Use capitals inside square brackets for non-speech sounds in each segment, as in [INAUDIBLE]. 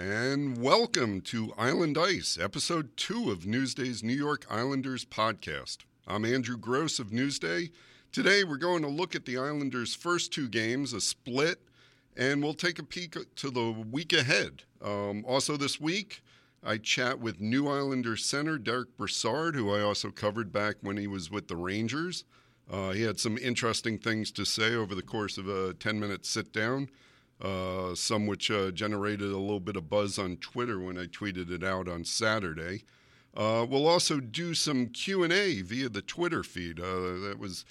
and welcome to Island Ice, episode two of Newsday's New York Islanders podcast. I'm Andrew Gross of Newsday. Today we're going to look at the Islanders' first two games, a split, and we'll take a peek to the week ahead. Um, also, this week, I chat with New Islanders center Derick Brassard, who I also covered back when he was with the Rangers. Uh, he had some interesting things to say over the course of a 10 minute sit down. Uh, some which uh, generated a little bit of buzz on Twitter when I tweeted it out on Saturday. Uh, we'll also do some Q and A via the Twitter feed. Uh, that was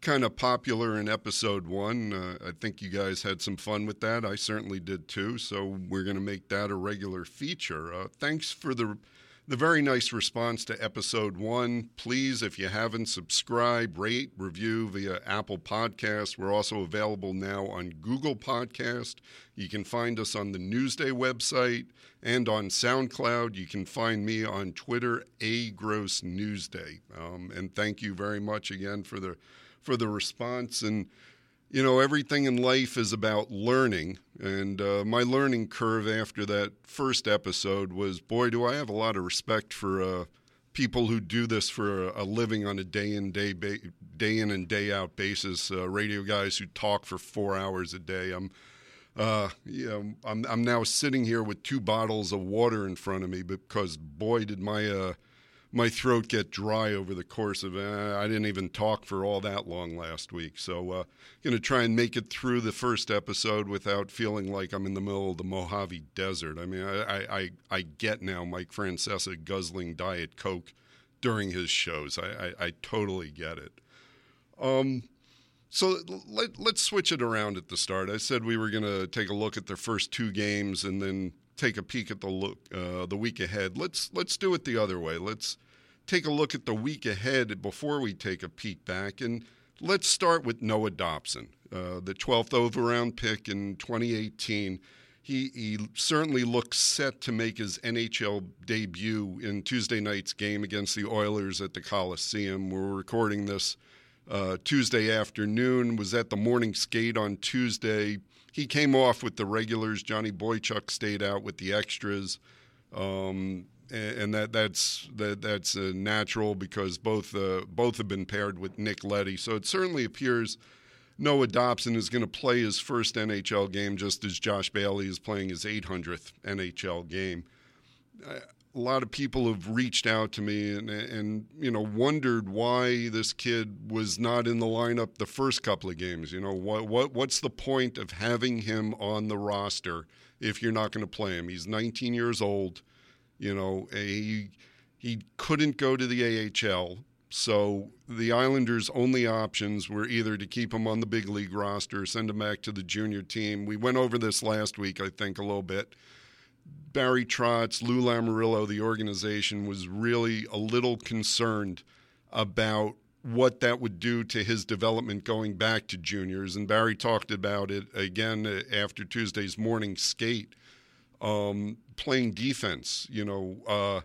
kind of popular in episode one. Uh, I think you guys had some fun with that. I certainly did too. So we're going to make that a regular feature. Uh, thanks for the the very nice response to episode one. Please, if you haven't, subscribe, rate, review via Apple Podcast. We're also available now on Google Podcast. You can find us on the Newsday website and on SoundCloud. You can find me on Twitter, A Gross Newsday. Um, and thank you very much again for the for the response and you know, everything in life is about learning. And uh, my learning curve after that first episode was boy, do I have a lot of respect for uh, people who do this for a, a, living on a day in, day, ba- day in and day out basis. Uh, radio guys who talk for four hours a day. I'm, uh, you know, I'm, I'm now sitting here with two bottles of water in front of me because boy, did my uh, my throat get dry over the course of uh, I didn't even talk for all that long last week. So uh, going to try and make it through the first episode without feeling like I'm in the middle of the Mojave Desert. I mean, I I, I get now Mike Francesa guzzling Diet Coke during his shows. I I, I totally get it. Um, so let, let's switch it around at the start. I said we were going to take a look at the first two games and then take a peek at the look uh, the week ahead. Let's let's do it the other way. Let's take a look at the week ahead before we take a peek back. And let's start with Noah Dobson, uh, the 12th overall pick in 2018. He, he certainly looks set to make his NHL debut in Tuesday night's game against the Oilers at the Coliseum. We're recording this uh, Tuesday afternoon, was at the morning skate on Tuesday. He came off with the regulars. Johnny Boychuk stayed out with the extras. Um, and that that's that that's uh, natural because both uh, both have been paired with Nick Leddy. So it certainly appears Noah Dobson is going to play his first NHL game just as Josh Bailey is playing his 800th NHL game. A lot of people have reached out to me and, and you know wondered why this kid was not in the lineup the first couple of games. You know what what what's the point of having him on the roster if you're not going to play him? He's 19 years old you know, he he couldn't go to the AHL, so the Islanders' only options were either to keep him on the big league roster, send him back to the junior team. We went over this last week, I think, a little bit. Barry Trotz, Lou Lamoriello, the organization was really a little concerned about what that would do to his development going back to juniors. And Barry talked about it again after Tuesday's morning skate um, playing defense. You know, uh,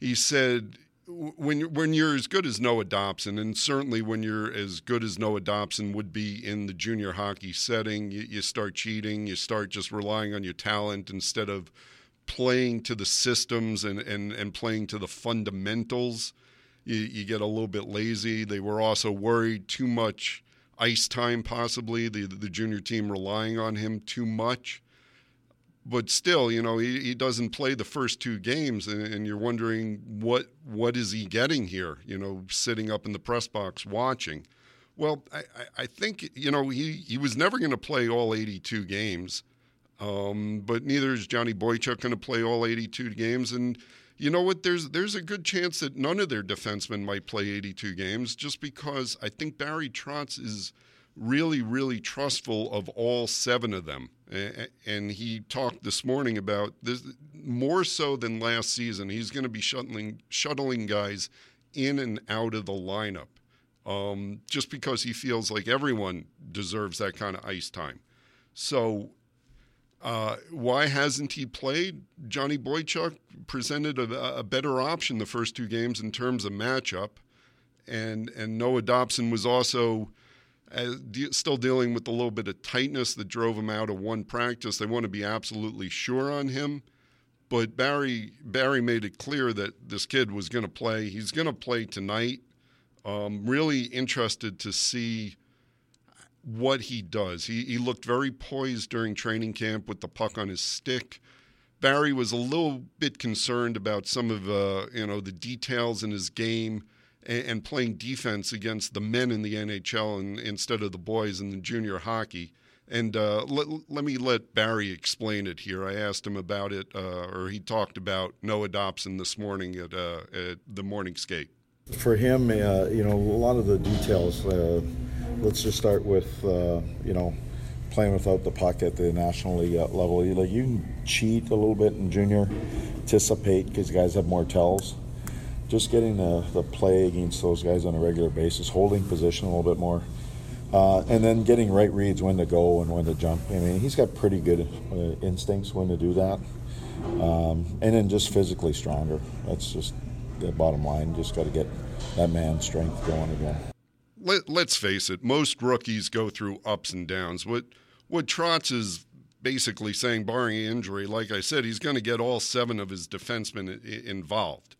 he said when when you're as good as Noah Dobson, and certainly when you're as good as Noah Dobson would be in the junior hockey setting, you, you start cheating. You start just relying on your talent instead of playing to the systems and, and, and playing to the fundamentals. You, you get a little bit lazy. They were also worried too much ice time, possibly the the junior team relying on him too much but still, you know, he, he doesn't play the first two games, and, and, you're wondering what what is he getting here? You know, sitting up in the press box watching. Well, I, I think you know he he was never going to play all 82 games, um, but neither is Johnny Boychuk going to play all 82 games. And you know what? There's there's a good chance that none of their defensemen might play 82 games, just because I think Barry Trotz is really, really trustful of all seven of them. And he talked this morning about this more so than last season. He's going to be shuttling shuttling guys in and out of the lineup, um, just because he feels like everyone deserves that kind of ice time. So. Uh, why hasn't he played? Johnny Boychuk presented a, a better option the first two games in terms of matchup, and and Noah Dobson was also de- still dealing with a little bit of tightness that drove him out of one practice. They want to be absolutely sure on him. but Barry Barry made it clear that this kid was going to play. He's going to play tonight. Um, really interested to see what he does. He, he looked very poised during training camp with the puck on his stick. Barry was a little bit concerned about some of uh, you know the details in his game and, and, playing defense against the men in the NHL and, instead of the boys in the junior hockey. And uh, let, let me let Barry explain it here. I asked him about it, uh, or he talked about Noah Dobson this morning at, uh, at the morning skate. For him, uh, you know, a lot of the details. Uh, let's just start with, uh, you know, playing without the puck at the national league level. You, like you can cheat a little bit in junior, anticipate because guys have more tells. Just getting the, the play against those guys on a regular basis, holding position a little bit more uh, and then getting right reads when to go and when to jump. I mean, he's got pretty good uh, instincts when to do that. Um, and then just physically stronger. That's just the bottom line. Just got to get that man's strength going again. Let, let's face it, most rookies go through ups and downs. What, what Trotz is basically saying, barring injury, like I said, he's going to get all seven of his defensemen involved.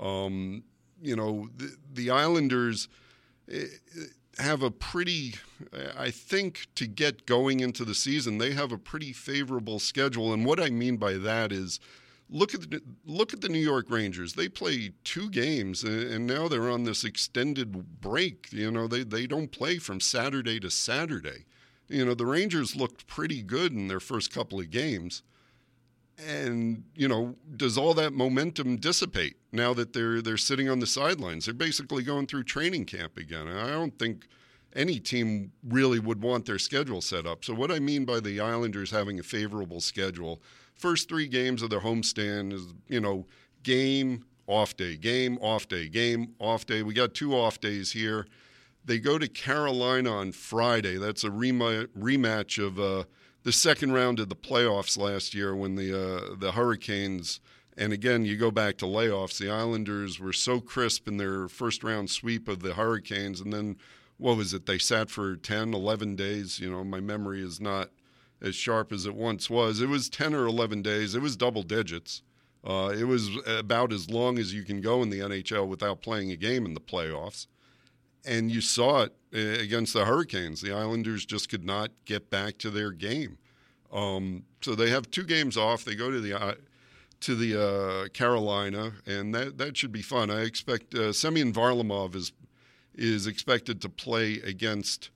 Um, you know, the, the Islanders have a pretty, I think, to get going into the season, they have a pretty favorable schedule. And what I mean by that is, look at the, look at the New York Rangers. They play two games, and now they're on this extended break. You know, they they don't play from Saturday to Saturday. You know, the Rangers looked pretty good in their first couple of games. And you know, does all that momentum dissipate now that they're they're sitting on the sidelines? They're basically going through training camp again. I don't think any team really would want their schedule set up. So what I mean by the Islanders having a favorable schedule, first three games of their homestand is you know game off day, game off day, game off day. We got two off days here. They go to Carolina on Friday. That's a rematch of. Uh, the second round of the playoffs last year when the uh, the Hurricanes and again you go back to layoffs the Islanders were so crisp in their first round sweep of the Hurricanes and then what was it? They sat for 10 11 days you know my memory is not as sharp as it once was. It was 10 or 11 days. It was double digits. Uh, it was about as long as you can go in the NHL without playing a game in the playoffs and you saw it uh, against the Hurricanes. The Islanders just could not get back to their game. Um, so they have two games off. They go to the uh, to the uh, Carolina, and that that should be fun. I expect uh, Semyon Varlamov is is expected to play against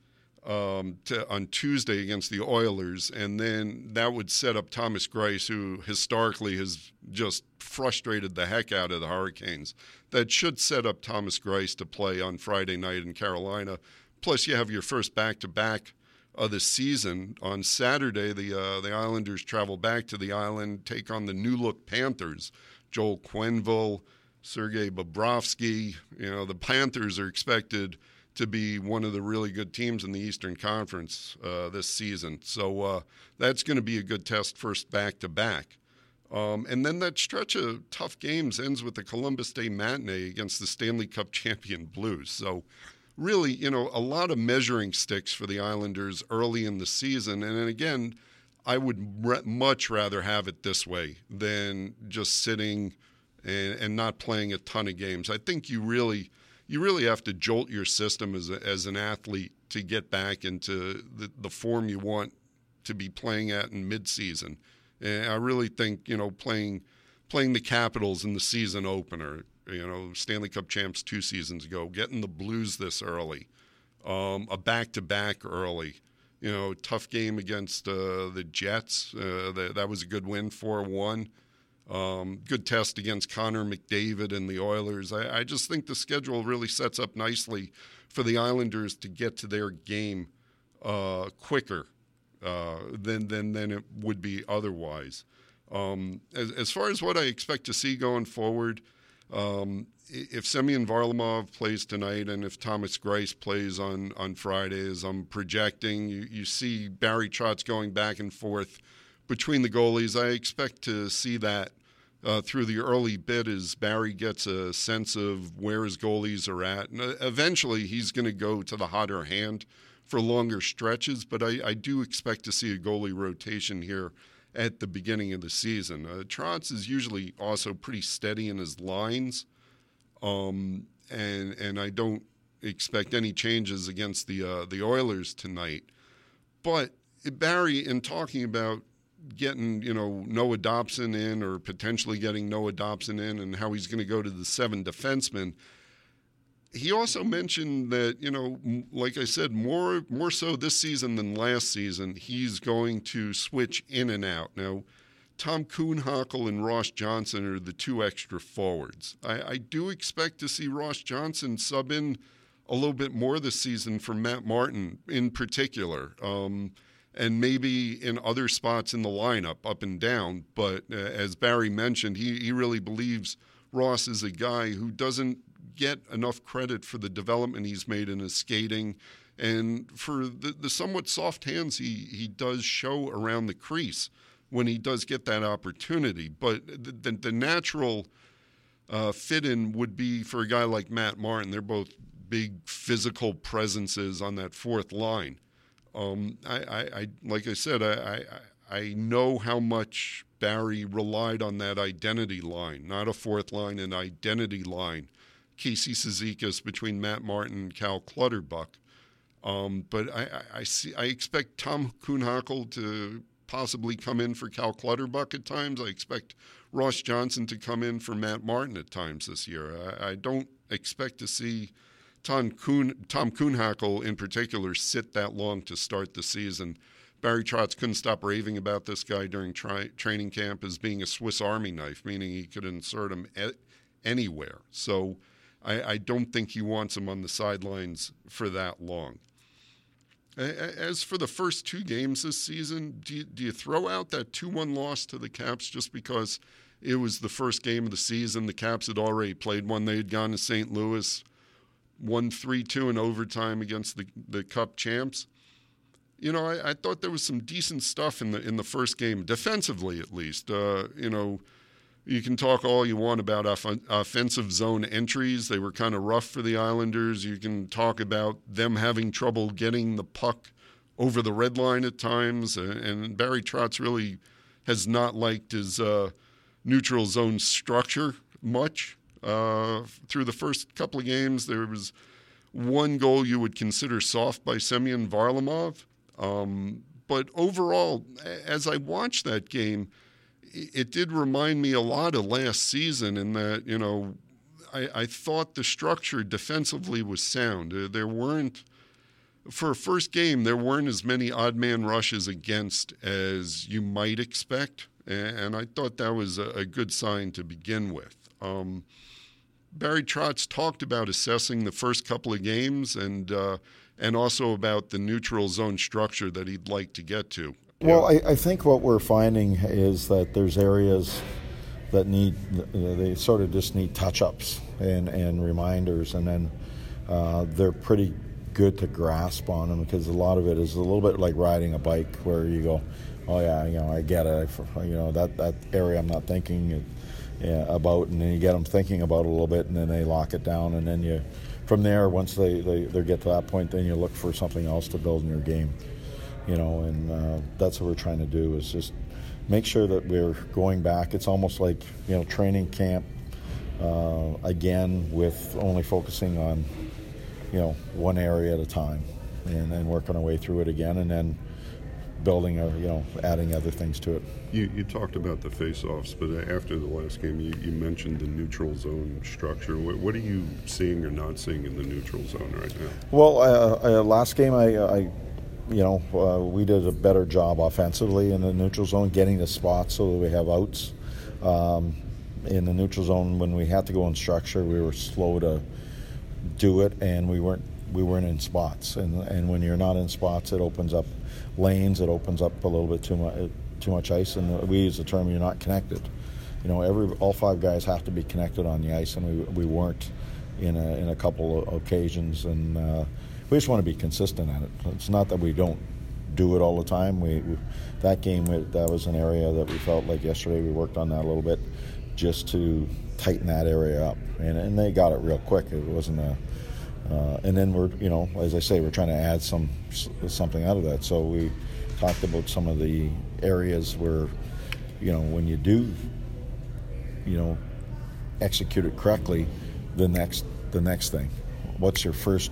um, to, on Tuesday against the Oilers, and then that would set up Thomas Greiss, who historically has just frustrated the heck out of the Hurricanes. That should set up Thomas Greiss to play on Friday night in Carolina. Plus, you have your first back-to-back of the season on Saturday. The uh, the Islanders travel back to the island, take on the new look Panthers. Joel Quenneville, Sergei Bobrovsky. You know the Panthers are expected to be one of the really good teams in the Eastern Conference uh, this season. So uh, that's going to be a good test first back to back. Um, and then that stretch of tough games ends with the Columbus Day matinee against the Stanley Cup champion Blues. So, really, you know, a lot of measuring sticks for the Islanders early in the season. And again, I would re- much rather have it this way than just sitting and, and not playing a ton of games. I think you really you really have to jolt your system as, a, as an athlete to get back into the, the form you want to be playing at in midseason. And I really think you know playing playing the Capitals in the season opener, you know Stanley Cup champs two seasons ago, getting the Blues this early, um, a back to back early. You know, tough game against uh, the Jets. Uh, that, that was a good win, four one. Um, good test against Connor McDavid and the Oilers. I, I, just think the schedule really sets up nicely for the Islanders to get to their game uh, quicker uh, than, than than it would be otherwise. Um, as, as, far as what I expect to see going forward, um, if Semyon Varlamov plays tonight and if Thomas Greiss plays on, on Friday, as I'm projecting, you, you see Barry Trotz going back and forth between the goalies. I expect to see that uh, through the early bit as Barry gets a sense of where his goalies are at. And uh, eventually he's going to go to the hotter hand for longer stretches, but I, I, do expect to see a goalie rotation here at the beginning of the season. Uh, is usually also pretty steady in his lines, um, and and I don't expect any changes against the uh, the Oilers tonight. But Barry, in talking about getting you know Noah Dobson in or potentially getting Noah Dobson in, and how he's going to go to the seven defensemen he also mentioned that you know, like I said, more more so this season than last season, he's going to switch in and out. Now, Tom Kuhnhackl and Ross Johnson are the two extra forwards. I, I do expect to see Ross Johnson sub in a little bit more this season for Matt Martin in particular, um, and maybe in other spots in the lineup, up and down. But uh, as Barry mentioned, he he really believes. Ross is a guy who doesn't get enough credit for the development he's made in his skating and for the, the somewhat soft hands he, he does show around the crease when he does get that opportunity. But the, the, natural uh, fit in would be for a guy like Matt Martin. They're both big physical presences on that fourth line. Um, I, I, I, like I said, I, I, I know how much Barry relied on that identity line, not a fourth line, an identity line Casey Cizikas between Matt Martin and Cal Clutterbuck. Um, but I, I, see. I expect Tom Kuhnhackl to possibly come in for Cal Clutterbuck at times. I expect Ross Johnson to come in for Matt Martin at times this year. I, I don't expect to see Tom, Kuhn, Tom in particular sit that long to start the season. Barry Trotz couldn't stop raving about this guy during tri- training camp as being a Swiss Army knife, meaning he could insert him anywhere. So I, I don't think he wants him on the sidelines for that long. As for the first two games this season, do you, do you throw out that 2 1 loss to the Caps just because it was the first game of the season? The Caps had already played one. They had gone to St. Louis, won 3 2 in overtime against the, the Cup champs. You know, I, I, thought there was some decent stuff in the in the first game, defensively at least. Uh, you know, you can talk all you want about off- offensive zone entries. They were kind of rough for the Islanders. You can talk about them having trouble getting the puck over the red line at times. And Barry Trotz really has not liked his uh, neutral zone structure much. Uh, through the first couple of games, there was one goal you would consider soft by Semyon Varlamov. Um, but overall, as I watched that game, it did remind me a lot of last season in that, you know, I, I thought the structure defensively was sound. There weren't, for a first game, there weren't as many odd man rushes against as you might expect. And I thought that was a good sign to begin with. Um, Barry Trotz talked about assessing the first couple of games and uh, and also about the neutral zone structure that he'd like to get to. Well, I, I, think what we're finding is that there's areas that need they sort of just need touch-ups and, and reminders, and then uh, they're pretty good to grasp on them because a lot of it is a little bit like riding a bike, where you go, "Oh yeah, you know, I get it. You know that that area I'm not thinking about," and then you get them thinking about a little bit, and then they lock it down, and then you, from there, once they, they, they get to that point, then you look for something else to build in your game you know, and uh, that's what we're trying to do is just make sure that we're going back. It's almost like you know training camp uh, again with only focusing on you know one area at a time, and then working our way through it again, and then building or you know adding other things to it. You, you talked about the face-offs, but after the last game, you, you mentioned the neutral zone structure. What, what, are you seeing or not seeing in the neutral zone right now? Well, uh, uh, last game I, I you know, uh, we did a better job offensively in the neutral zone, getting the spots so that we have outs. Um, in the neutral zone, when we had to go in structure, we were slow to do it, and we weren't we weren't in spots. And and when you're not in spots, it opens up lanes. It opens up a little bit too much too much ice, and we use the term "you're not connected." You know, every all five guys have to be connected on the ice, and we we weren't in a in a couple of occasions, and. Uh, we just want to be consistent at it. It's not that we don't do it all the time. We, we that game that was an area that we felt like yesterday we worked on that a little bit just to tighten that area up, and and they got it real quick. It wasn't a uh, and then we're you know as I say we're trying to add some something out of that. So we talked about some of the areas where you know, when you do, you know, execute it correctly, the next the next thing. What's your first?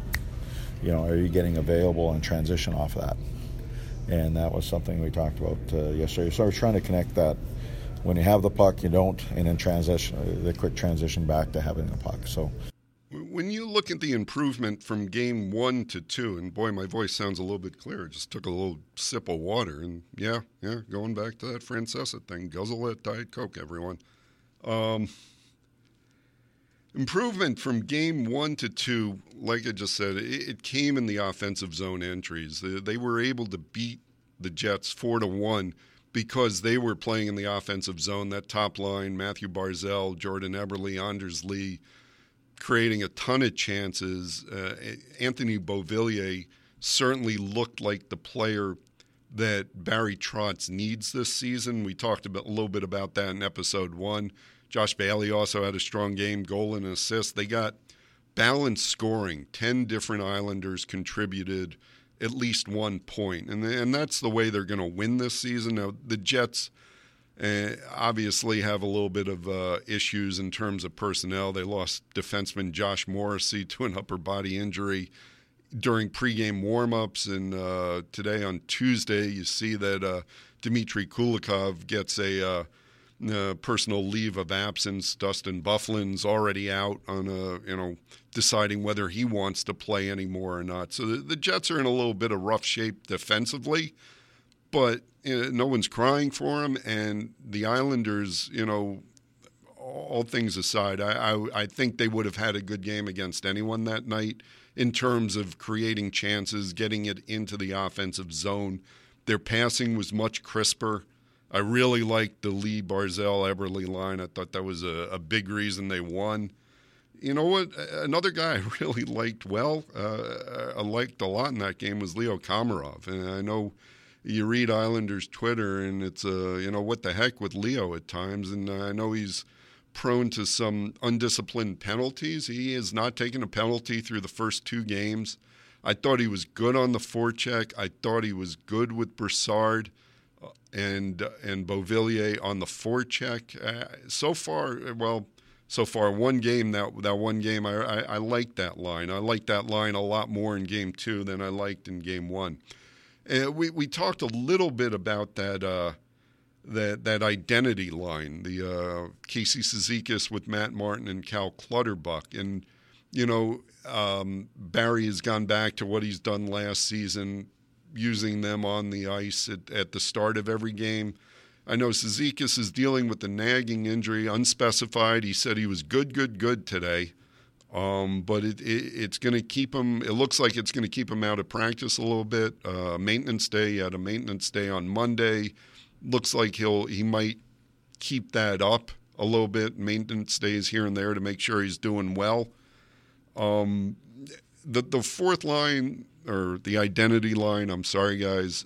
You know, are you getting available and transition off of that? And that was something we talked about uh, yesterday. So we're trying to connect that. When you have the puck, you don't, and then transition uh, the quick transition back to having the puck. So when you look at the improvement from game one to two, and boy, my voice sounds a little bit clearer. Just took a little sip of water, and yeah, yeah, going back to that Francesa thing. Guzzle that Diet Coke, everyone. Um, improvement from game one to two, like I just said, it, it came in the offensive zone entries. They, they, were able to beat the Jets four to one because they were playing in the offensive zone. That top line, Mathew Barzal, Jordan Eberle, Anders Lee creating a ton of chances. Uh, Anthony Beauvillier certainly looked like the player that Barry Trotz needs this season. We talked about, a little bit about that in episode one. Josh Bailey also had a strong game, goal and assist. They got balanced scoring. Ten different Islanders contributed at least one point, and and that's the way they're going to win this season. Now the Jets uh, obviously have a little bit of uh, issues in terms of personnel. They lost defenseman Josh Morrissey to an upper body injury during pregame warmups, and uh, today on Tuesday, you see that uh, Dmitry Kulikov gets a uh, personal leave of absence. Dustin Byfuglien's already out on a you know deciding whether he wants to play anymore or not. So the, the Jets are in a little bit of rough shape defensively but no one's crying for him. And the Islanders, you know, all things aside, I, I, I think they would have had a good game against anyone that night in terms of creating chances, getting it into the offensive zone. Their passing was much crisper. I really liked the Lee Barzal Eberle line. I thought that was a, a, big reason they won. You know what? Another guy [LAUGHS] I really liked well, uh, I liked a lot in that game was Leo Komarov. And I know you read Islanders Twitter, and it's uh, you know what the heck with Leo at times, and I know he's prone to some undisciplined penalties. He has not taken a penalty through the first two games. I thought he was good on the forecheck. I thought he was good with Brassard uh, and and Beauvillier on the forecheck. Uh, so far, well, so far one game that that one game I, I I like that line. I like that line a lot more in game two than I liked in game one. Uh, we we talked a little bit about that uh, that that identity line, the uh, Casey Cizikas with Matt Martin and Cal Clutterbuck, and you know um, Barry has gone back to what he's done last season, using them on the ice at, at the start of every game. I know Cizikas is dealing with the nagging injury, unspecified. He said he was good, good, good today. Um, but it, it, it's going to keep him. It looks like it's going to keep him out of practice a little bit. Uh, maintenance day. He had a maintenance day on Monday. Looks like he'll he might keep that up a little bit. Maintenance days here and there to make sure he's doing well. Um, the the fourth line or the identity line. I'm sorry, guys.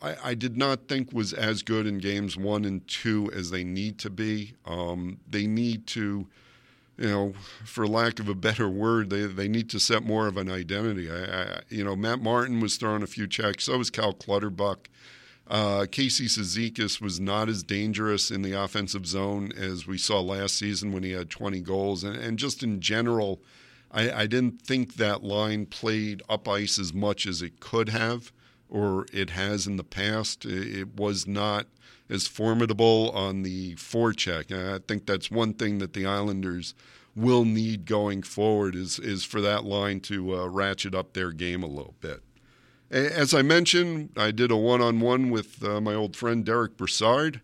I, I, did not think was as good in games one and two as they need to be. Um, they need to you know, for lack of a better word, they, they need to set more of an identity. I, I, you know, Matt Martin was throwing a few checks. So was Cal Clutterbuck. Uh, Casey Cizikas was not as dangerous in the offensive zone as we saw last season when he had 20 goals. And, and just in general, I, I didn't think that line played up ice as much as it could have or it has in the past. It was not as formidable on the forecheck. And I think that's one thing that the Islanders will need going forward is is for that line to uh, ratchet up their game a little bit. As I mentioned, I did a one-on-one with uh, my old friend Derick Brassard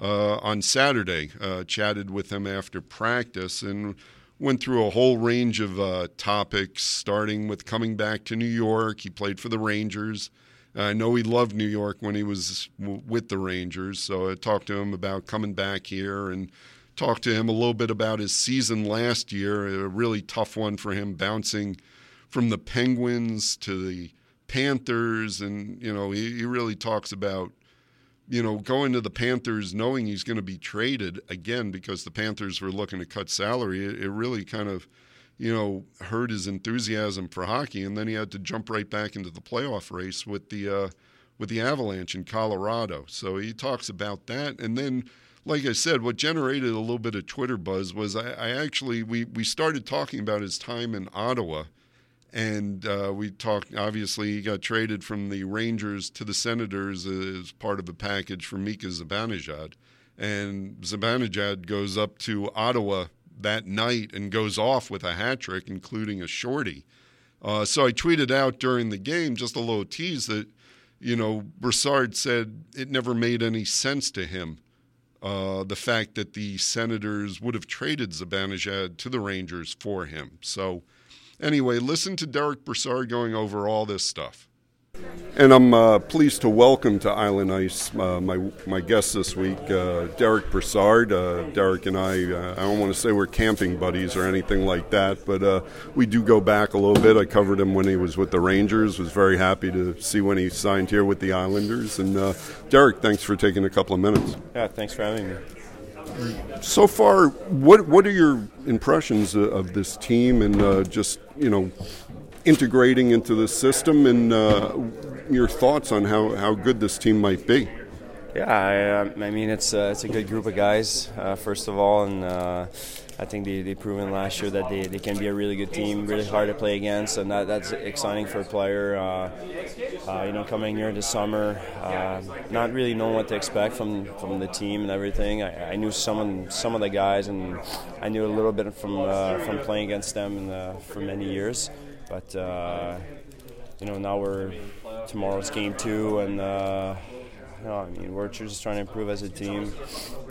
uh, on Saturday. Uh, chatted with him after practice and went through a whole range of uh, topics, starting with coming back to New York. He played for the Rangers. I know he loved New York when he was w- with the Rangers, so I talked to him about coming back here and talked to him a little bit about his season last year, a really tough one for him, bouncing from the Penguins to the Panthers, and you know he, he really talks about you know going to the Panthers knowing he's going to be traded again because the Panthers were looking to cut salary. It, it really kind of you know, hurt his enthusiasm for hockey, and then he had to jump right back into the playoff race with the uh, with the Avalanche in Colorado. So he talks about that. And then, like I said, what generated a little bit of Twitter buzz was I, I actually, we, we started talking about his time in Ottawa. And uh, we talked, obviously, he got traded from the Rangers to the Senators as part of a package for Mika Zibanejad. And Zibanejad goes up to Ottawa that night and goes off with a hat trick, including a shorty. Uh, so I tweeted out during the game just a little tease that, you know, Brassard said it never made any sense to him. Uh, the fact that the Senators would have traded Zibanejad to the Rangers for him. So, anyway, listen to Derick Brassard going over all this stuff. And I'm uh, pleased to welcome to Island Ice uh, my my guest this week, uh, Derick Brassard. Uh, Derick and I, uh, I don't want to say we're camping buddies or anything like that, but uh, we do go back a little bit. I covered him when he was with the Rangers. Was very happy to see when he signed here with the Islanders. And Derick, thanks for taking a couple of minutes. Yeah, thanks for having me. So far, what what are your impressions of this team and just you know integrating into the system and uh, your thoughts on how, how good this team might be. Yeah, I, um, I mean it's uh, it's a good group of guys uh, first of all, and uh, I think they they proven last year that they, they can be a really good team, really hard to play against, and that, that's exciting for a player. Uh, uh, you know, coming here this summer, uh, not really knowing what to expect from, from the team and everything. I, I knew some some of the guys, and I knew a little bit from from playing against them the, for many years. But uh, you know, now we're tomorrow's game two, and uh, you know, I mean, we're just trying to improve as a team.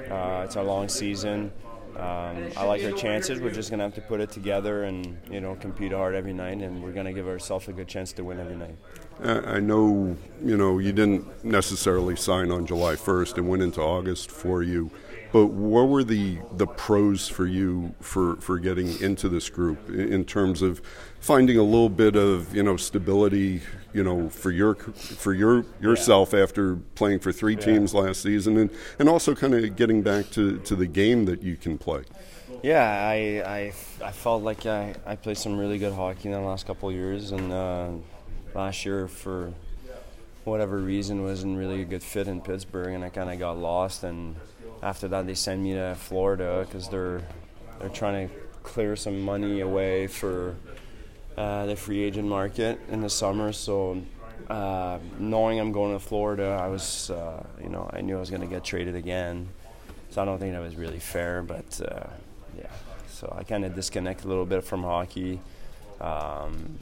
Uh, it's a long season. Um, I like our chances. We're just gonna have to put it together and you know compete hard every night, and we're gonna give ourselves a good chance to win every night. I know you know you didn't necessarily sign on July 1st and went into August for you. But what were the the pros for you for, for getting into this group in terms of finding a little bit of you know stability, you know, for your for your yourself yeah. after playing for three yeah. teams last season, and and also kind of getting back to, to the game that you can play. Yeah, I, I, I felt like I, I played some really good hockey in the last couple of years, and uh, last year for whatever reason wasn't really a good fit in Pittsburgh, and I kind of got lost and after that they send me to Florida because they're they're trying to clear some money away for uh, the free agent market in the summer. So uh, knowing I'm going to Florida, I was uh, you know I knew I was going to get traded again. So I don't think that was really fair, but uh, yeah. So I kind of disconnect a little bit from hockey. Um,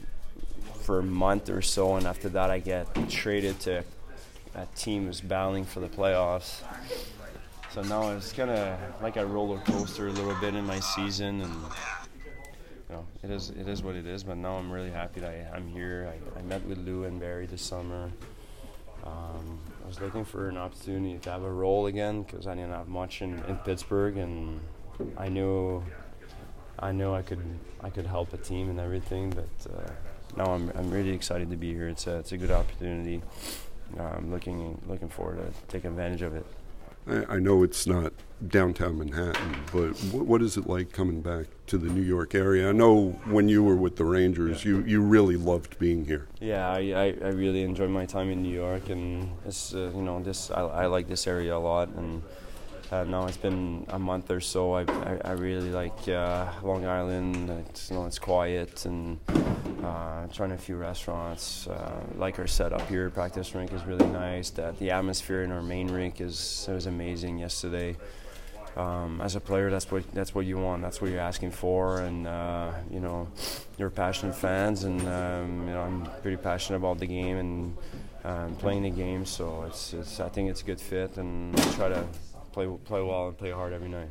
for a month or so, and after that, I get traded to a team who's battling for the playoffs. So now it's kind of like a roller coaster a little bit in my season, and you know, it is it is what it is. But now I'm really happy that I, am here. I, I, met with Lou and Barry this summer. Um, I was looking for an opportunity to have a role again because I didn't have much in, in Pittsburgh, and I knew I knew I could I could help a team and everything. But uh, now I'm I'm really excited to be here. It's a it's a good opportunity. I'm looking looking forward to taking advantage of it. I, know it's not downtown Manhattan, but what is it like coming back to the New York area? I know when you were with the Rangers, yeah. you, you really loved being here. Yeah, I, I, I, really enjoyed my time in New York, and it's uh, you know this I, I like this area a lot, and uh, now it's been a month or so. I, I, I really like uh, Long Island. It's, you know, it's quiet and uh, trying a few restaurants. Uh, like our setup here, practice rink is really nice. That the atmosphere in our main rink is was amazing yesterday. Um, as a player, that's what that's what you want. That's what you're asking for, and uh, you know, you're passionate fans, and um, you know, I'm pretty passionate about the game and um, playing the game. So it's, it's I think it's a good fit, and I try to play play well and play hard every night.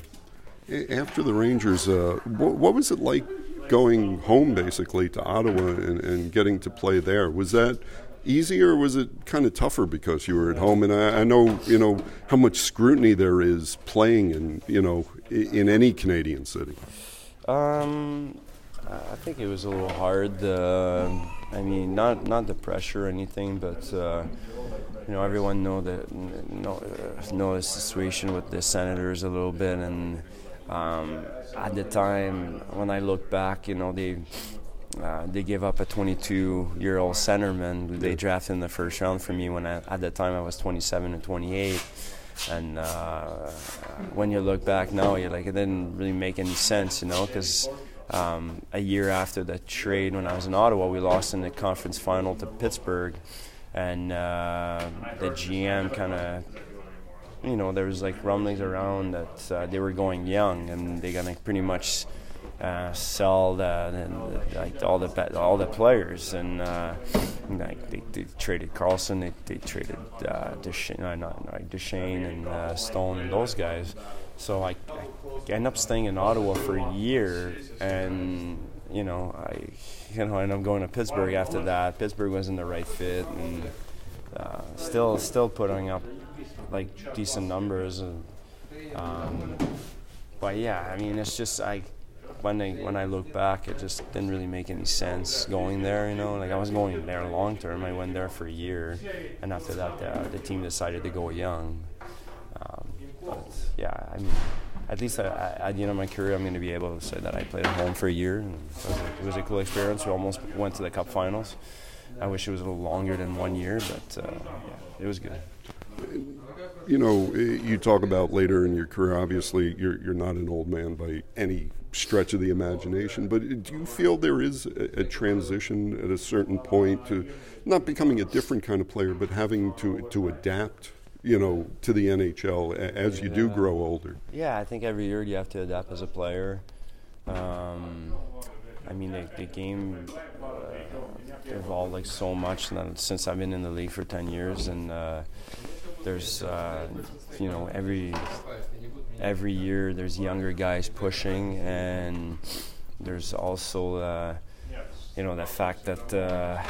After the Rangers, uh, what, what, was it like going home basically to Ottawa and, and, getting to play there? Was that easy or was it kind of tougher because you were at home? And I, I know you know how much scrutiny there is playing in you know in any Canadian city. Um, I think it was a little hard. Uh, I mean, not not the pressure or anything, but. Uh, you know, everyone know that know, uh, know the situation with the senators a little bit, and um, at the time when I look back, you know, they uh, they gave up a 22-year-old centerman who they drafted in the first round for me when I, at the time I was 27 and 28. And uh, when you look back now, you're like, it didn't really make any sense, you know, because um, a year after the trade, when I was in Ottawa, we lost in the conference final to Pittsburgh, and uh, the GM kind of you know, there was like rumblings around that uh, they were going young and they're gonna pretty much uh, sell the, the, like all the all the players and uh, like they, they, traded Karlsson, they, they traded uh, Duchene, uh, not like Duchene and uh, Stone and those guys. So I, I end up staying in Ottawa for a year and you know I you know end up going to Pittsburgh after that. Pittsburgh wasn't the right fit and uh, still still putting up like decent numbers and um, but yeah I mean it's just I when I when I look back, it just didn't really make any sense going there. You know, like I was going there long term. I went there for a year, and after that, the, the team decided to go young. Um, but yeah, I mean, at least at the end of my career, I'm going to be able to say that I played at home for a year. And it, was a, it was a cool experience. We almost went to the Cup Finals. I wish it was a little longer than one year, but uh, yeah, it was good you know, you talk about later in your career. Obviously, you're you're not an old man by any stretch of the imagination. But do you feel there is a, a, transition at a certain point to not becoming a different kind of player, but having to to adapt? You know, to the NHL as you yeah. do grow older. Yeah, I think every year you have to adapt as a player. Um, I mean, the, the game uh, evolved like so much since I've been in the league for ten years, and uh, there's uh, you know every every year there's younger guys pushing, and there's also uh, you know the fact that uh,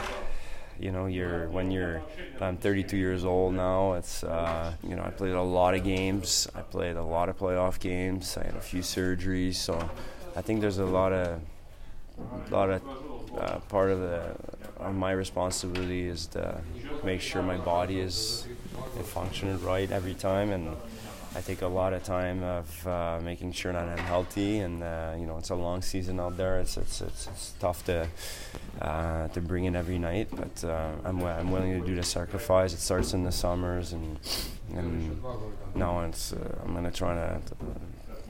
you know you're when you're I'm 32 years old now. It's uh, you know I played a lot of games. I played a lot of playoff games. I had a few surgeries, so I think there's a lot of a lot of uh, part of the of my responsibility is to make sure my body is functioning right every time and I take a lot of time of uh, making sure that I'm healthy, and uh, you know it's a long season out there. It's it's it's, it's tough to uh, to bring in every night, but uh, I'm I'm willing to do the sacrifice. It starts in the summers, and and now it's uh, I'm gonna try to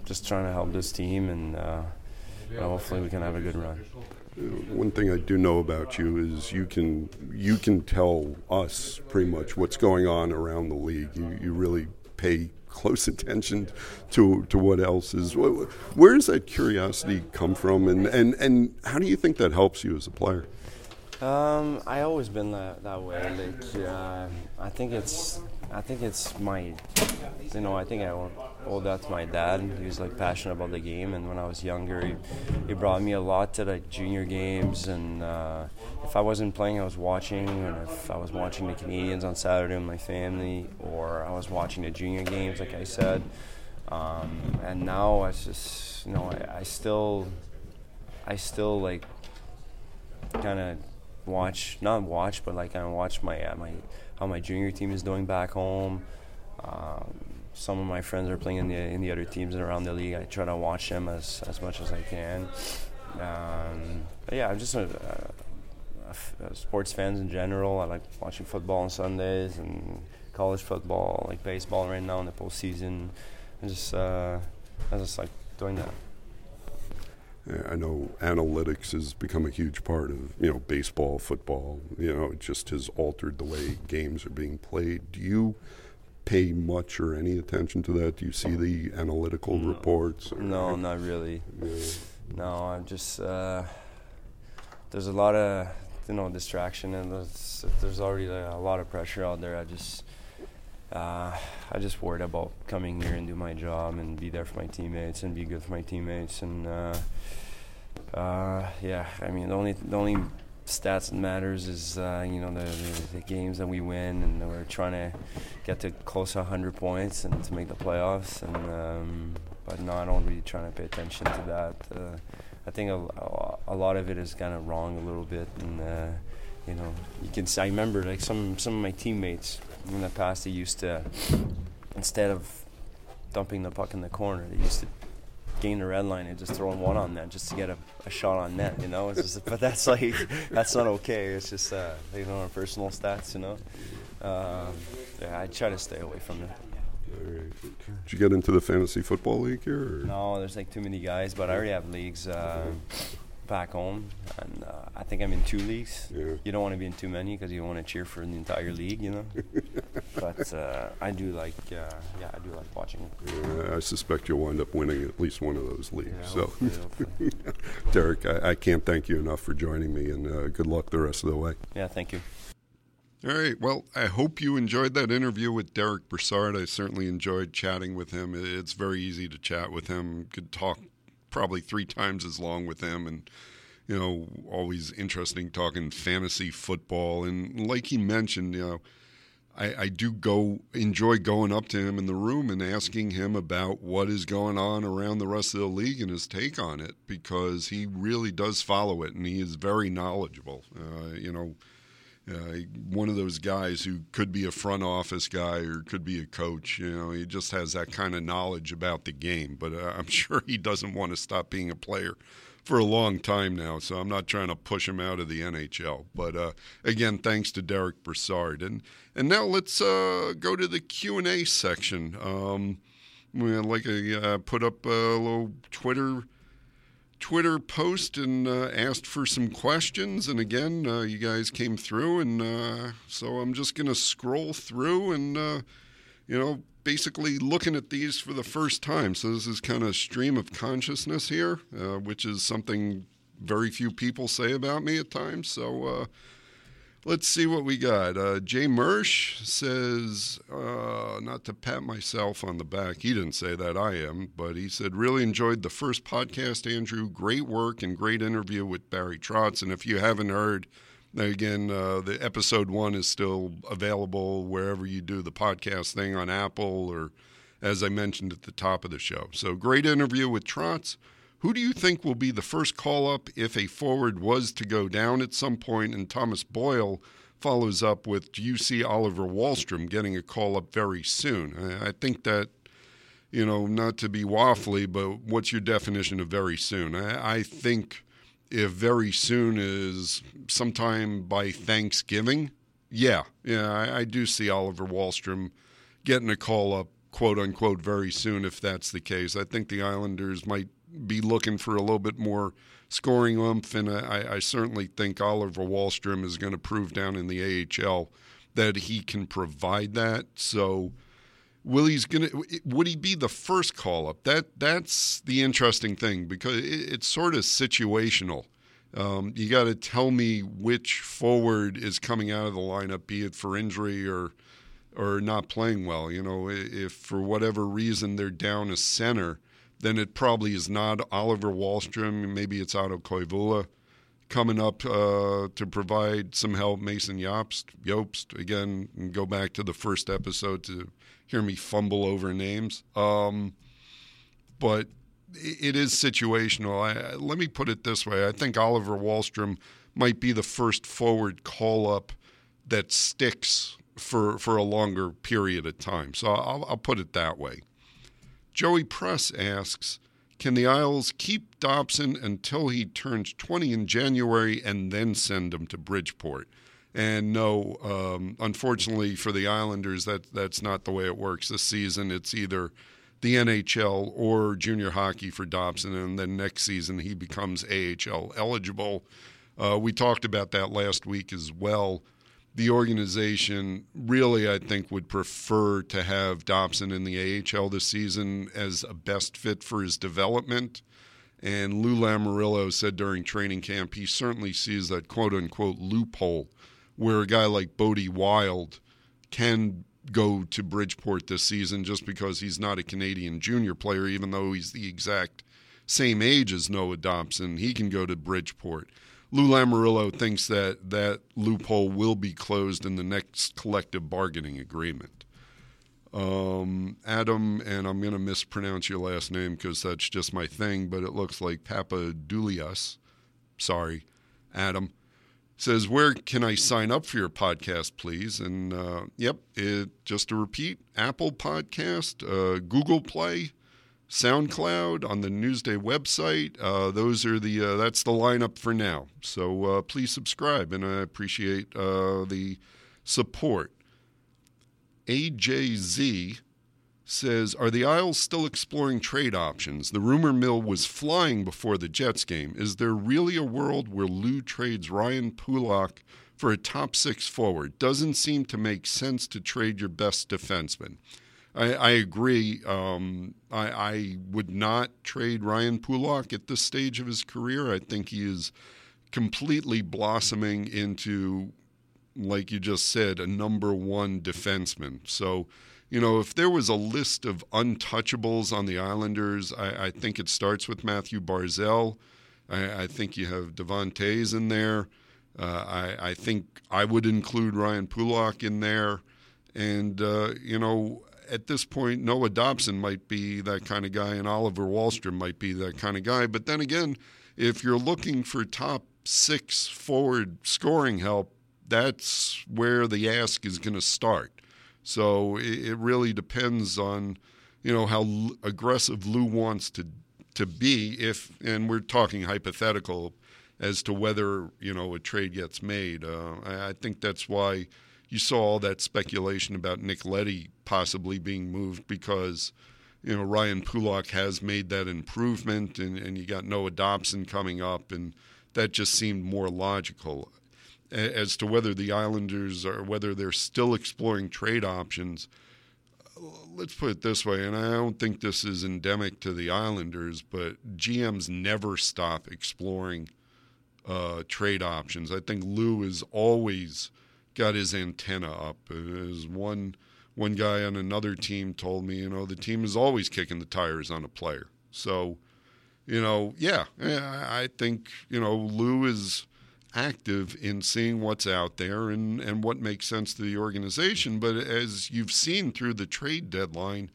just trying to help this team, and uh, hopefully we can have a good run. One thing I do know about you is you can you can tell us pretty much what's going on around the league. You you really pay close [LAUGHS] attention to to what else is. Where does that curiosity come from, and and and how do you think that helps you as a player? Um, I always been that, that way. Like, uh, I think it's I think it's my, you know, I think I owe that to my dad. He was like passionate about the game, and when I was younger, he, he brought me a lot to like junior games. And uh, if I wasn't playing, I was watching. And if I was watching the Canadiens on Saturday with my family, or I was watching the junior games, like I said. Um, and now I just, you know, I, I still, I still like, kind of watch, not watch, but like I watch my uh, my how my junior team is doing back home. Um, some of my friends are playing in the in the other teams around the league. I try to watch them as, as much as I can. Um, but yeah, I'm just a, a, a, sports fans in general. I like watching football on Sundays and college football, like baseball right now in the postseason. I just uh, I just like doing that. I know analytics has become a huge part of you know baseball, football. You know, it just has altered the way games are being played. Do you pay much or any attention to that? Do you see the analytical no. reports? no, not really. Yeah. No, I'm just uh, there's a lot of you know distraction and there's, there's already a lot of pressure out there. I just uh, I just worried about coming here and do my job and be there for my teammates and be good for my teammates and uh, uh, yeah, I mean the only the only stats that matters is uh, you know the, the, the, games that we win and we're trying to get to close to 100 points and to make the playoffs and um, but no, I don't really trying to pay attention to that. Uh, I think a, a lot of it is kind of wrong a little bit and uh, you know you can see, I remember like some some of my teammates in the past they used to instead of dumping the puck in the corner they used to gain the red line and just throwing one on net just to get a, a shot on net. You know, it's just, [LAUGHS] but that's like that's not okay. It's just uh, you know our personal stats. You know, um, yeah, I try to stay away from it. Did you get into the fantasy football league here? Or? No, there's like too many guys, but I already have leagues uh, back home, and uh, I think I'm in two leagues. Yeah. You don't want to be in too many because you want to cheer for the entire league, you know. [LAUGHS] but uh, I do like, uh, yeah, I do like watching. Yeah, I suspect you'll wind up winning at least one of those leagues. Yeah, so, hopefully, hopefully. [LAUGHS] Derick, I, I can't thank you enough for joining me, and uh, good luck the rest of the way. yeah, thank you. All right. Well, I hope you enjoyed that interview with Derick Brassard. I certainly enjoyed chatting with him. It's very easy to chat with him. Could talk probably three times as long with him, and you know, always interesting talking fantasy football. And like he mentioned, you know, I, I do go enjoy going up to him in the room and asking him about what is going on around the rest of the league and his take on it because he really does follow it and he is very knowledgeable. Uh, you know uh, one of those guys who could be a front office guy or could be a coach. You know, he just has that kind of knowledge about the game. But uh, I'm [LAUGHS] sure he doesn't want to stop being a player for a long time now. So I'm not trying to push him out of the NHL. But uh, again, thanks to Derick Brassard. And and now let's uh, go to the Q and A section. Um, like I uh, put up a little Twitter. Twitter post and uh, asked for some questions. And again, uh, you guys came through, and uh, so I'm just going to scroll through and, uh, you know, basically looking at these for the first time. So this is kind of stream of consciousness here, uh, which is something very few people say about me at times. So uh, Let's see what we got. Uh, Jay Mersch says, uh, not to pat myself on the back, he didn't say that, I am, but he said, really enjoyed the first podcast, Andrew. Great work and great interview with Barry Trotz. And if you haven't heard, again, uh, the episode one is still available wherever you do the podcast thing on Apple or, as I mentioned at the top of the show. So great interview with Trotz. Who do you think will be the first call up if a forward was to go down at some point? And Thomas Boyle follows up with Do you see Oliver Wahlstrom getting a call up very soon? I think that, you know, not to be waffly, but what's your definition of very soon? I, I think if very soon is sometime by Thanksgiving, yeah, yeah, I, I do see Oliver Wahlstrom getting a call up, quote unquote, very soon if that's the case. I think the Islanders might be looking for a little bit more scoring oomph, and I, I certainly think Oliver Wahlstrom is going to prove down in the AHL that he can provide that. So, will he's going to would he be the first call up? That that's the interesting thing because it, it's sort of situational. Um, you got to tell me which forward is coming out of the lineup, be it for injury or or not playing well. You know, if for whatever reason they're down a center then it probably is not Oliver Wahlstrom. Maybe it's Otto Koivula coming up uh, to provide some help. Mason Yopst, Jobst again, go back to the first episode to hear me fumble over names. Um, but it is situational. I, let me put it this way: I think Oliver Wahlstrom might be the first forward call up that sticks for for a longer period of time. So I'll, I'll put it that way. Joey Press asks Can the Isles keep Dobson until he turns 20 in January and then send him to Bridgeport? And no, um, unfortunately for the Islanders, that that's not the way it works this season. It's either the NHL or junior hockey for Dobson, and then next season he becomes AHL eligible. Uh, we talked about that last week as well the organization really, I think, would prefer to have Dobson in the AHL this season as a best fit for his development. And Lou Lamoriello said during training camp he certainly sees that quote unquote loophole where a guy like Bode Wilde can go to Bridgeport this season just because he's not a Canadian junior player, even though he's the exact same age as Noah Dobson. He can go to Bridgeport. Lou Lamoriello thinks that that loophole will be closed in the next collective bargaining agreement. Um, Adam, and I'm going to mispronounce your last name because that's just my thing, but it looks like Papadoulias. Sorry, Adam says, "Where can I sign up for your podcast, please?" And uh, yep, it, just to repeat: Apple Podcast, uh, Google Play, SoundCloud, on the Newsday website. Uh, those are the uh, that's the lineup for now. So uh, please subscribe, and I appreciate uh, the support. AJZ says, Are the Isles still exploring trade options? The rumor mill was flying before the Jets game. Is there really a world where Lou trades Ryan Pulock for a top six forward? Doesn't seem to make sense to trade your best defenseman. I, I agree. Um, I, I, would not trade Ryan Pulock at this stage of his career. I think he is completely blossoming into, like you just said, a number one defenseman. So, you know, if there was a list of untouchables on the Islanders, I, I think it starts with Mathew Barzal. I, think you have Devon Toews in there. Uh, I, I, think I would include Ryan Pulock in there. And, uh, you know, at this point, Noah Dobson might be that kind of guy, and Oliver Wahlstrom might be that kind of guy. But then again, if you're looking for top six forward scoring help, that's where the ask is going to start. So it, it really depends on, you know, how l- aggressive Lou wants to to be. If and we're talking hypothetical as to whether you know a trade gets made. Uh, I, I, think that's why you saw all that speculation about Nick Leddy possibly being moved because you know Ryan Pulock has made that improvement, and, and you got Noah Dobson coming up, and that just seemed more logical as to whether the Islanders or whether they're still exploring trade options. Let's put it this way, and I don't think this is endemic to the Islanders, but GMs never stop exploring uh, trade options. I think Lou is always got his antenna up. As one one guy on another team told me, you know, the team is always kicking the tires on a player. So, you know, yeah, I think you know Lou is active in seeing what's out there and, and what makes sense to the organization. But as you've seen through the trade deadline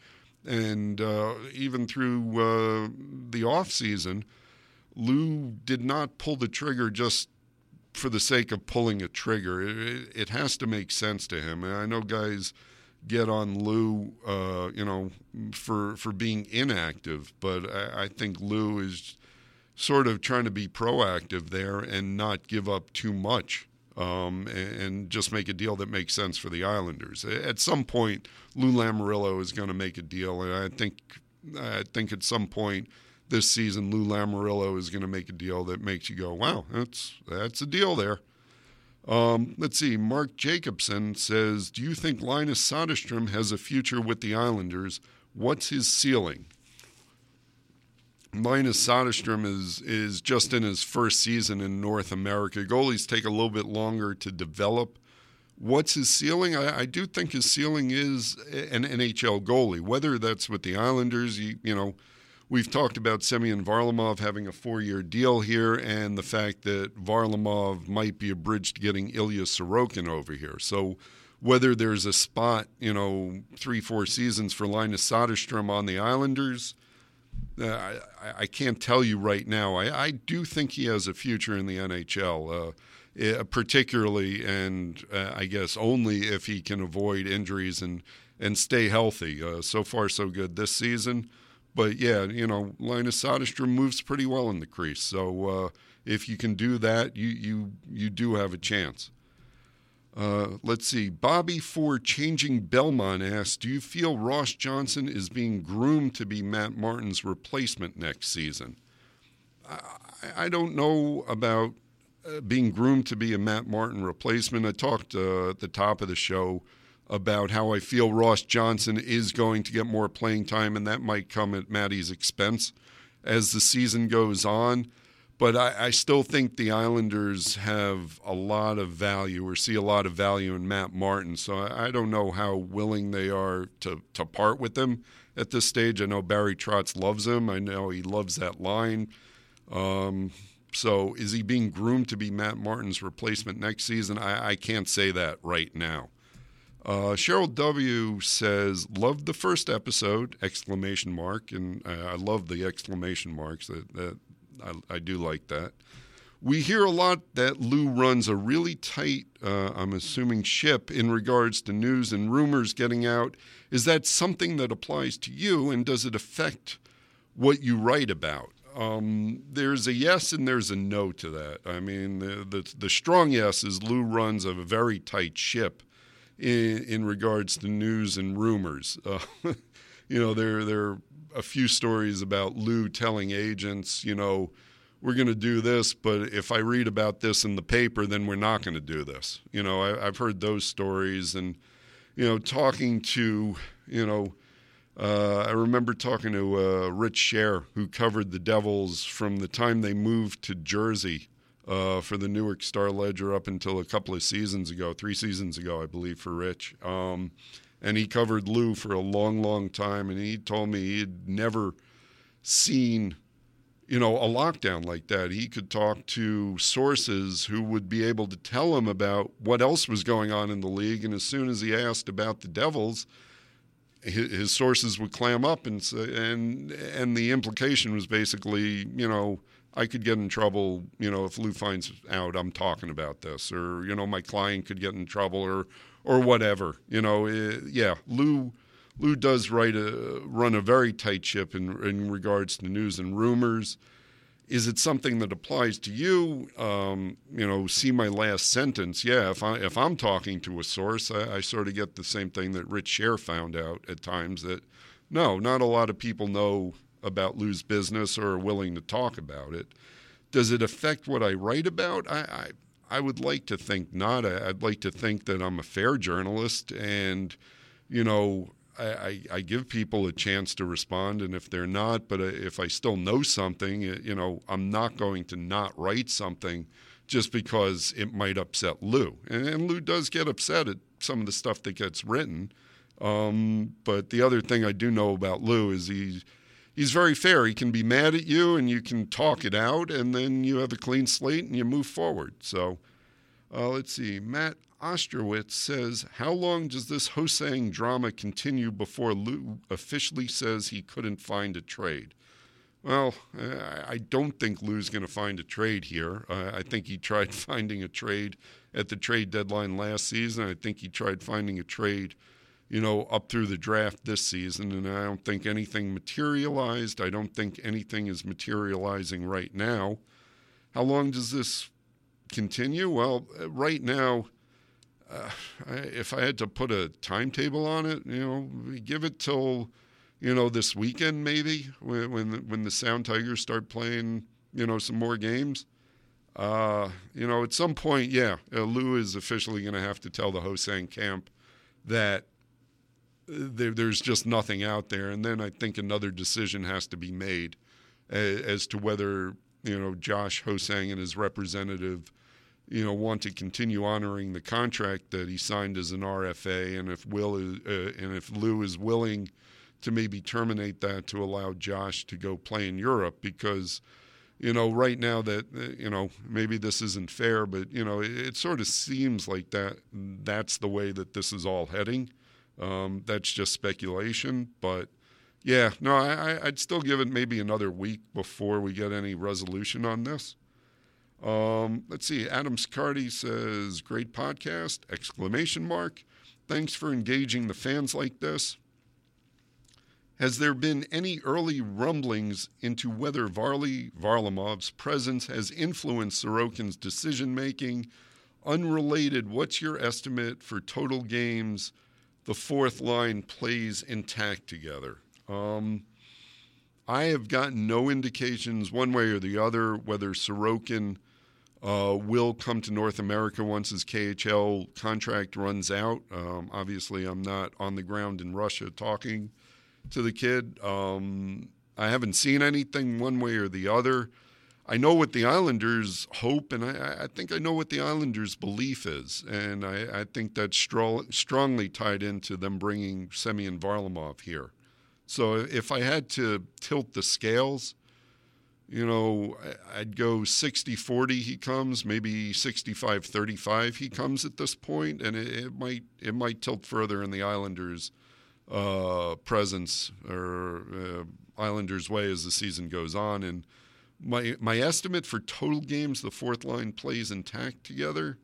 and uh, even through uh, the off season, Lou did not pull the trigger just for the sake of pulling a trigger. It, it has to make sense to him. And I know guys get on Lou, uh, you know, for for being inactive, but I, I think Lou is sort of trying to be proactive there and not give up too much um, and, and, just make a deal that makes sense for the Islanders. At some point, Lou Lamoriello is going to make a deal, and I think I think at some point this season, Lou Lamoriello is going to make a deal that makes you go, "Wow, that's that's a deal there." Um, let's see. Mark Jacobson says, "Do you think Linus Soderstrom has a future with the Islanders? What's his ceiling?" Linus Soderstrom is is just in his first season in North America. Goalies take a little bit longer to develop. What's his ceiling? I, I do think his ceiling is an NHL goalie. Whether that's with the Islanders, you, you know, we've talked about Semyon Varlamov having a four-year deal here, and the fact that Varlamov might be a bridge to getting Ilya Sorokin over here. So whether there's a spot, you know, three, four seasons for Linus Soderstrom on the Islanders uh, I, I, can't tell you right now. I, I, do think he has a future in the NHL, uh, eh, particularly and uh, I guess only if he can avoid injuries and, and stay healthy. Uh, so far, so good this season. But yeah, you know, Linus Soderstrom moves pretty well in the crease. So uh, if you can do that, you, you, you do have a chance. Uh, let's see. Bobby for Changing Belmont asks Do you feel Ross Johnson is being groomed to be Matt Martin's replacement next season? I, I don't know about uh, being groomed to be a Matt Martin replacement. I talked uh, at the top of the show about how I feel Ross Johnson is going to get more playing time, and that might come at Matty's expense as the season goes on but I, I, still think the Islanders have a lot of value or see a lot of value in Matt Martin. So I, I, don't know how willing they are to, to part with him at this stage. I know Barry Trotz loves him. I know he loves that line. Um, so is he being groomed to be Matt Martin's replacement next season? I, I can't say that right now. Uh, Cheryl W says, "Loved the first episode!" Exclamation mark, and uh, I love the exclamation marks. That that I, I do like that. We hear a lot that Lou runs a really tight, uh, I'm assuming, ship in regards to news and rumors getting out. Is that something that applies to you, and does it affect what you write about. Um, there's a yes and there's a no to that. I mean, the, the, the strong yes is Lou runs a very tight ship in, in regards to news and rumors. Uh, [LAUGHS] you know, there there are a few stories about Lou telling agents, you know, we're going to do this, but if I read about this in the paper, then we're not going to do this. You know, I, I've heard those stories, and you know, talking to you know uh, I remember talking to uh, Rich Chere, who covered the Devils from the time they moved to Jersey uh, for the Newark Star Ledger up until a couple of seasons ago, three seasons ago, I believe, for Rich. Um, and he covered Lou for a long, long time, and he told me he had never seen, you know, a lockdown like that. He could talk to sources who would be able to tell him about what else was going on in the league, and as soon as he asked about the Devils – his, sources would clam up and and and the implication was basically, you know, I could get in trouble, you know, if Lou finds out I'm talking about this, or you know, my client could get in trouble, or or whatever. You know, it, eh, yeah, Lou Lou does write a run a very tight ship in in regards to news and rumors. Is it something that applies to you? Um, you know, see my last sentence. Yeah, if I if I'm talking to a source, I, I sort of get the same thing that Rich Chere found out at times that no, not a lot of people know about Lou's business or are willing to talk about it. Does it affect what I write about? I, I I would like to think not. I, would like to think that I'm a fair journalist and, you know, I, I, give people a chance to respond, and if they're not, but uh, if I still know something, you know, I'm not going to not write something just because it might upset Lou. And, and Lou does get upset at some of the stuff that gets written. Um, but the other thing I do know about Lou is he's he's very fair. He can be mad at you, and you can talk it out, and then you have a clean slate and you move forward. So, uh, let's see, Matt Ostrowitz says, How long does this Ho-Sang drama continue before Lou officially says he couldn't find a trade? Well, I don't think Lou's going to find a trade here. I think he tried [LAUGHS] finding a trade at the trade deadline last season. I think he tried finding a trade, you know, up through the draft this season, and I don't think anything materialized. I don't think anything is materializing right now. How long does this continue? Well, right now, uh, if I had to put a timetable on it, you know, give it till you know this weekend maybe when when, when the Sound Tigers start playing, you know, some more games. Uh, you know, at some point, yeah, uh, Lou is officially going to have to tell the Ho-Sang camp that there, there's just nothing out there, and then I think another decision has to be made as, as to whether you know Josh Ho-Sang and his representative you know, want to continue honoring the contract that he signed as an RFA, and if Will is, uh, and if Lou is willing to maybe terminate that to allow Josh to go play in Europe, because you know, right now that uh, you know maybe this isn't fair, but you know, it, it, sort of seems like that that's the way that this is all heading. Um, that's just speculation, but. Yeah, no, I, I'd still give it maybe another week before we get any resolution on this. Um, let's see. Adam Scardy says, "Great podcast!" Exclamation mark. Thanks for engaging the fans like this. Has there been any early rumblings into whether Varley Varlamov's presence has influenced Sorokin's decision making? Unrelated, what's your estimate for total games the fourth line plays intact together? Um, I have gotten no indications one way or the other whether Sorokin uh, will come to North America once his KHL contract runs out. Um, obviously, I'm not on the ground in Russia talking to the kid. Um, I haven't seen anything one way or the other. I know what the Islanders hope, and I, I think I know what the Islanders' belief is, and I, I think that's stro- strongly tied into them bringing Semyon Varlamov here. So if I had to tilt the scales, you know, I'd go 60 40 he comes, maybe 65 35 he comes at this point, and it, it might it might tilt further in the Islanders' uh, presence or uh, Islanders' way as the season goes on. And my my estimate for total games the fourth line plays intact together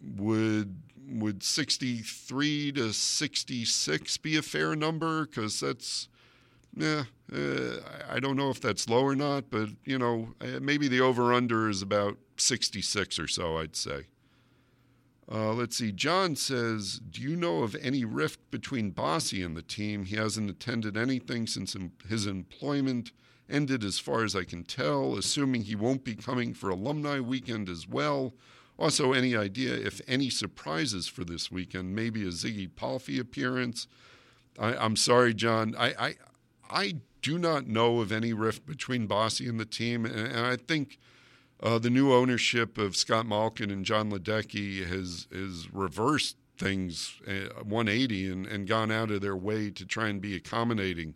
would would 63 to 66 be a fair number because that's yeah, uh, I don't know if that's low or not, but you know, uh, maybe the over under is about 66 or so, I'd say. Uh, let's see. John says, Do you know of any rift between Bossy and the team? He hasn't attended anything since his employment ended, as far as I can tell, assuming he won't be coming for alumni weekend as well. Also, any idea if any surprises for this weekend? Maybe a Ziggy Palffy appearance? I, am sorry, John. I, I, I do not know of any rift between Bossy and the team, and, and I think uh, the new ownership of Scott Malkin and John Ledecky has has reversed things uh, 180 and, and gone out of their way to try and be accommodating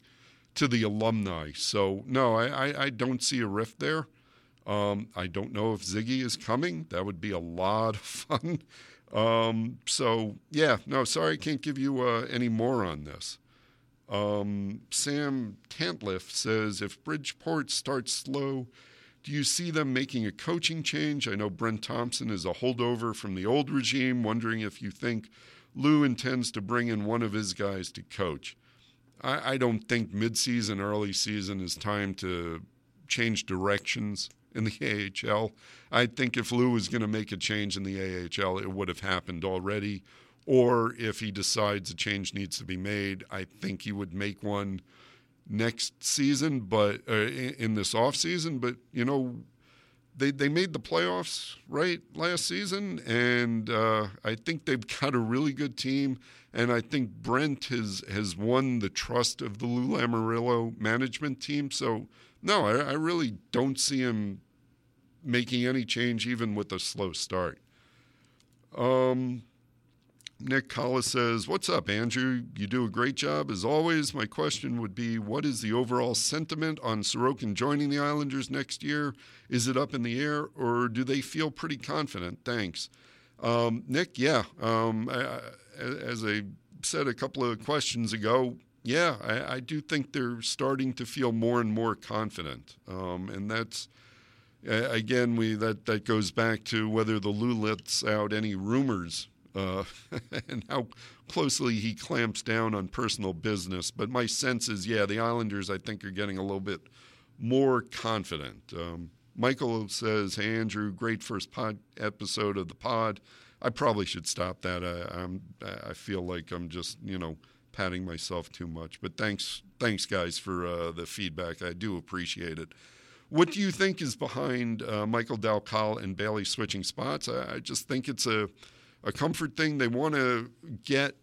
to the alumni. So no, I, I, I don't see a rift there. Um, I don't know if Ziggy is coming. That would be a lot of fun. [LAUGHS] Um, so yeah, no, sorry, I can't give you uh, any more on this. Um, Sam Tantliff says if Bridgeport starts slow, do you see them making a coaching change? I know Brent Thompson is a holdover from the old regime. Wondering if you think Lou intends to bring in one of his guys to coach. I, I don't think midseason, early season is time to change directions in the [LAUGHS] AHL. I think if Lou was going to make a change in the AHL, it would have happened already. Or if he decides a change needs to be made, I think he would make one next season, but uh, in this off season. But you know, they they made the playoffs right last season, and uh, I think they've [LAUGHS] got a really good team. And I think Brent has has won the trust of the Lou Lamoriello management team. So no, I, I really don't see him making any change, even with a slow start. Um, Nick Collis says, What's up, Andrew? You do a great job as always. My question would be What is the overall sentiment on Sorokin joining the Islanders next year? Is it up in the air or do they feel pretty confident? Thanks. Um, Nick, yeah. Um, I, as I said a couple of questions ago, yeah, I, I, do think they're starting to feel more and more confident. Um, and that's. again, we that, that goes back to whether the Lou lets out any rumors uh, [LAUGHS] and how closely he clamps down on personal business. But my sense is, yeah, the Islanders, I think, are getting a little bit more confident. Um, Michael says, "Hey Andrew, great first pod episode of the pod. I probably should stop that. I, I'm, I feel like I'm just, you know, patting myself too much. But thanks, thanks guys for uh, the feedback. I do appreciate it." What do you think is behind uh, Michael Dal Coll and Bailey switching spots? I, I just think it's a a comfort thing. They want to get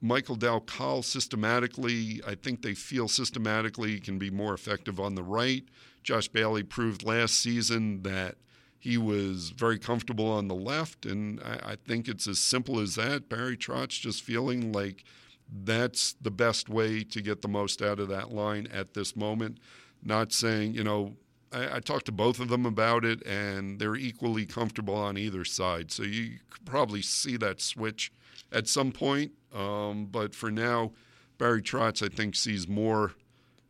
Michael Dal Coll systematically. I think they feel systematically can be more effective on the right. Josh Bailey proved last season that he was very comfortable on the left, and I, I think it's as simple as that. Barry Trotz just feeling like that's the best way to get the most out of that line at this moment. Not saying, you know, I, I, talked to both of them about it, and they're equally comfortable on either side. So you could probably see that switch at some point. Um, but for now, Barry Trotz, I think, sees more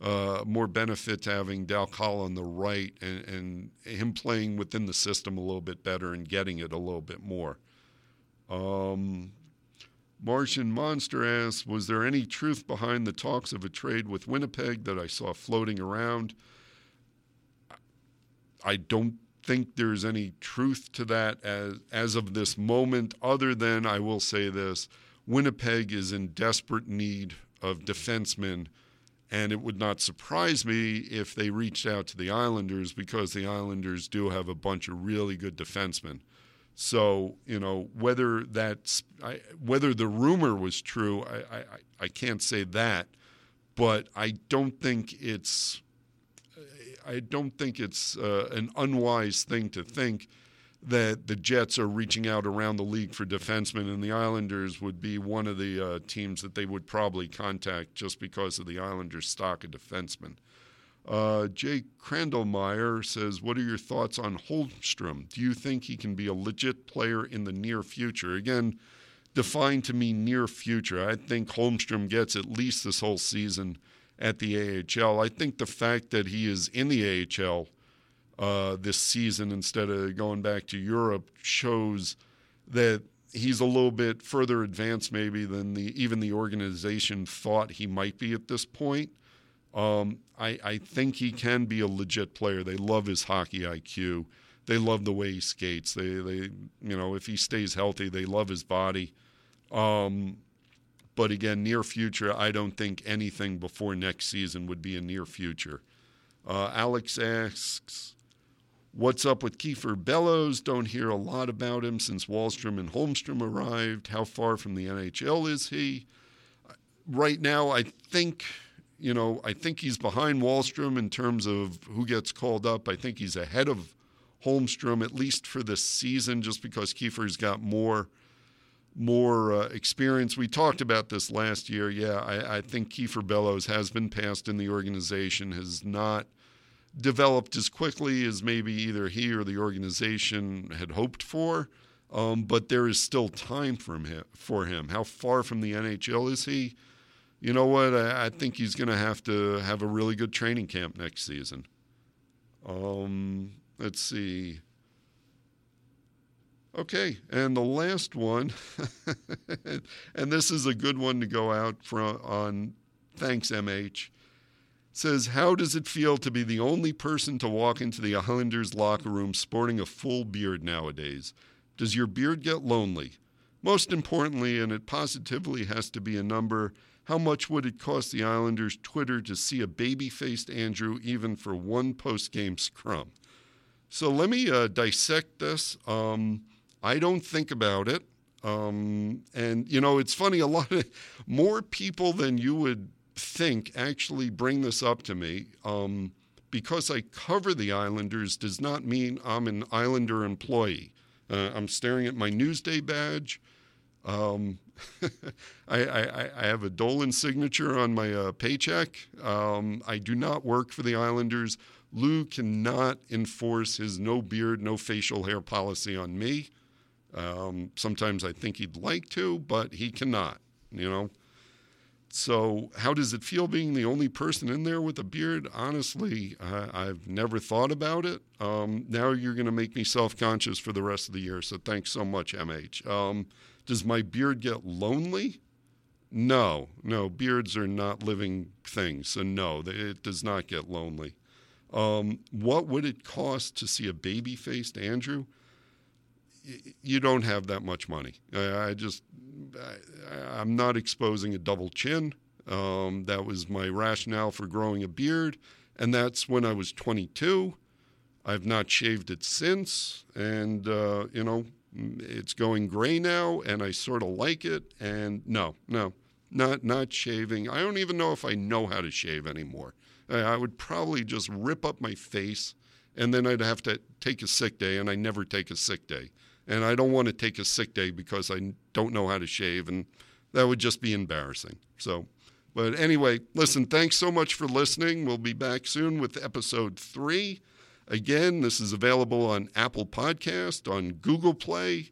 uh, more benefit to having Dal Coll on the right and, and, him playing within the system a little bit better and getting it a little bit more. Um, Martian Monster asks, was there any truth behind the talks of a trade with Winnipeg that I saw floating around? I don't think there's any truth to that as as of this moment other than I will say this Winnipeg is in desperate need of defensemen and it would not surprise me if they reached out to the Islanders because the Islanders do have a bunch of really good defensemen. So you know whether that's I, whether the rumor was true, I, I I can't say that, but I don't think it's I don't think it's uh, an unwise thing to think that the Jets are reaching out around the league for defensemen, and the Islanders would be one of the uh, teams that they would probably contact just because of the Islanders' stock of defensemen. Uh, Jake Crandallmeyer says, What are your thoughts on Holmstrom? Do you think he can be a legit player in the near future? Again, define to me near future. I think Holmstrom gets at least this whole season at the AHL. I think the fact that he is in the AHL uh, this season instead of going back to Europe shows that he's a little bit further advanced maybe than the even the organization thought he might be at this point. Um, I, I think he can be a legit player. They love his hockey IQ. They love the way he skates. They, they you know, if he stays healthy, they love his body. Um, but again, near future, I don't think anything before next season would be a near future. Uh, Alex asks, What's up with Kiefer Bellows? Don't hear a lot about him since Wahlstrom and Holmstrom arrived. How far from the NHL is he? Right now, I think, you know, I think he's behind Wahlstrom in terms of who gets called up. I think he's ahead of Holmstrom, at least for this season, just because Kiefer's got more more uh, experience. We talked about this last year. Yeah, I, I think Kiefer Bellows has been passed in the organization, has not – developed as quickly as maybe either he or the organization had hoped for. Um, but there is still time him, for him. How far from the NHL is he? You know what? I, I think he's going to have to have a really good training camp next season. Um, let's see. Okay, and the last one, [LAUGHS] and this is a good one to go out from on. Thanks, MH says, How does it feel to be the only person to walk into the Islanders locker room sporting a full beard nowadays? Does your beard get lonely? Most importantly, and it positively has to be a number, how much would it cost the Islanders Twitter to see a baby faced Andrew even for one post game scrum? So let me uh, dissect this. Um, I don't think about it. Um, and, you know, it's funny, a lot of more people than you would think actually bring this up to me. Um, because I cover the Islanders does not mean I'm an Islander employee. Uh, I'm staring at my Newsday badge. Um, [LAUGHS] I, I, I, have a Dolan signature on my uh, paycheck. Um, I do not work for the Islanders. Lou cannot enforce his no beard, no facial hair policy on me. Um, sometimes I think he'd like to, but he cannot. You know, so, how does it feel being the only person in there with a beard? Honestly, I, have never thought about it. Um, now you're going to make me self conscious for the rest of the year. So, thanks so much, MH. Um, does my beard get lonely? No, no, beards are not living things. So, no, it does not get lonely. Um, what would it cost to see a baby faced Andrew? You don't have that much money. I, just, I, am not exposing a double chin. Um, that was my rationale for growing a beard, and that's when I was 22. I've not shaved it since, and uh, you know, it's going gray now, and I sort of like it. And no, no, not not shaving. I don't even know if I know how to shave anymore. I would probably just rip up my face, and then I'd have to take a sick day, and I never take a sick day and I don't want to take a sick day because I don't know how to shave, and that would just be embarrassing. So, but anyway, listen, thanks so much for listening. We'll be back soon with episode three. Again, this is available on Apple Podcast, on Google Play,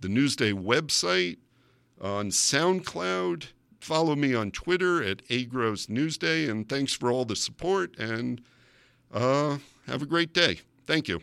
the Newsday website, on SoundCloud. Follow me on Twitter at Agros Newsday, and thanks for all the support. And uh, have a great day. Thank you.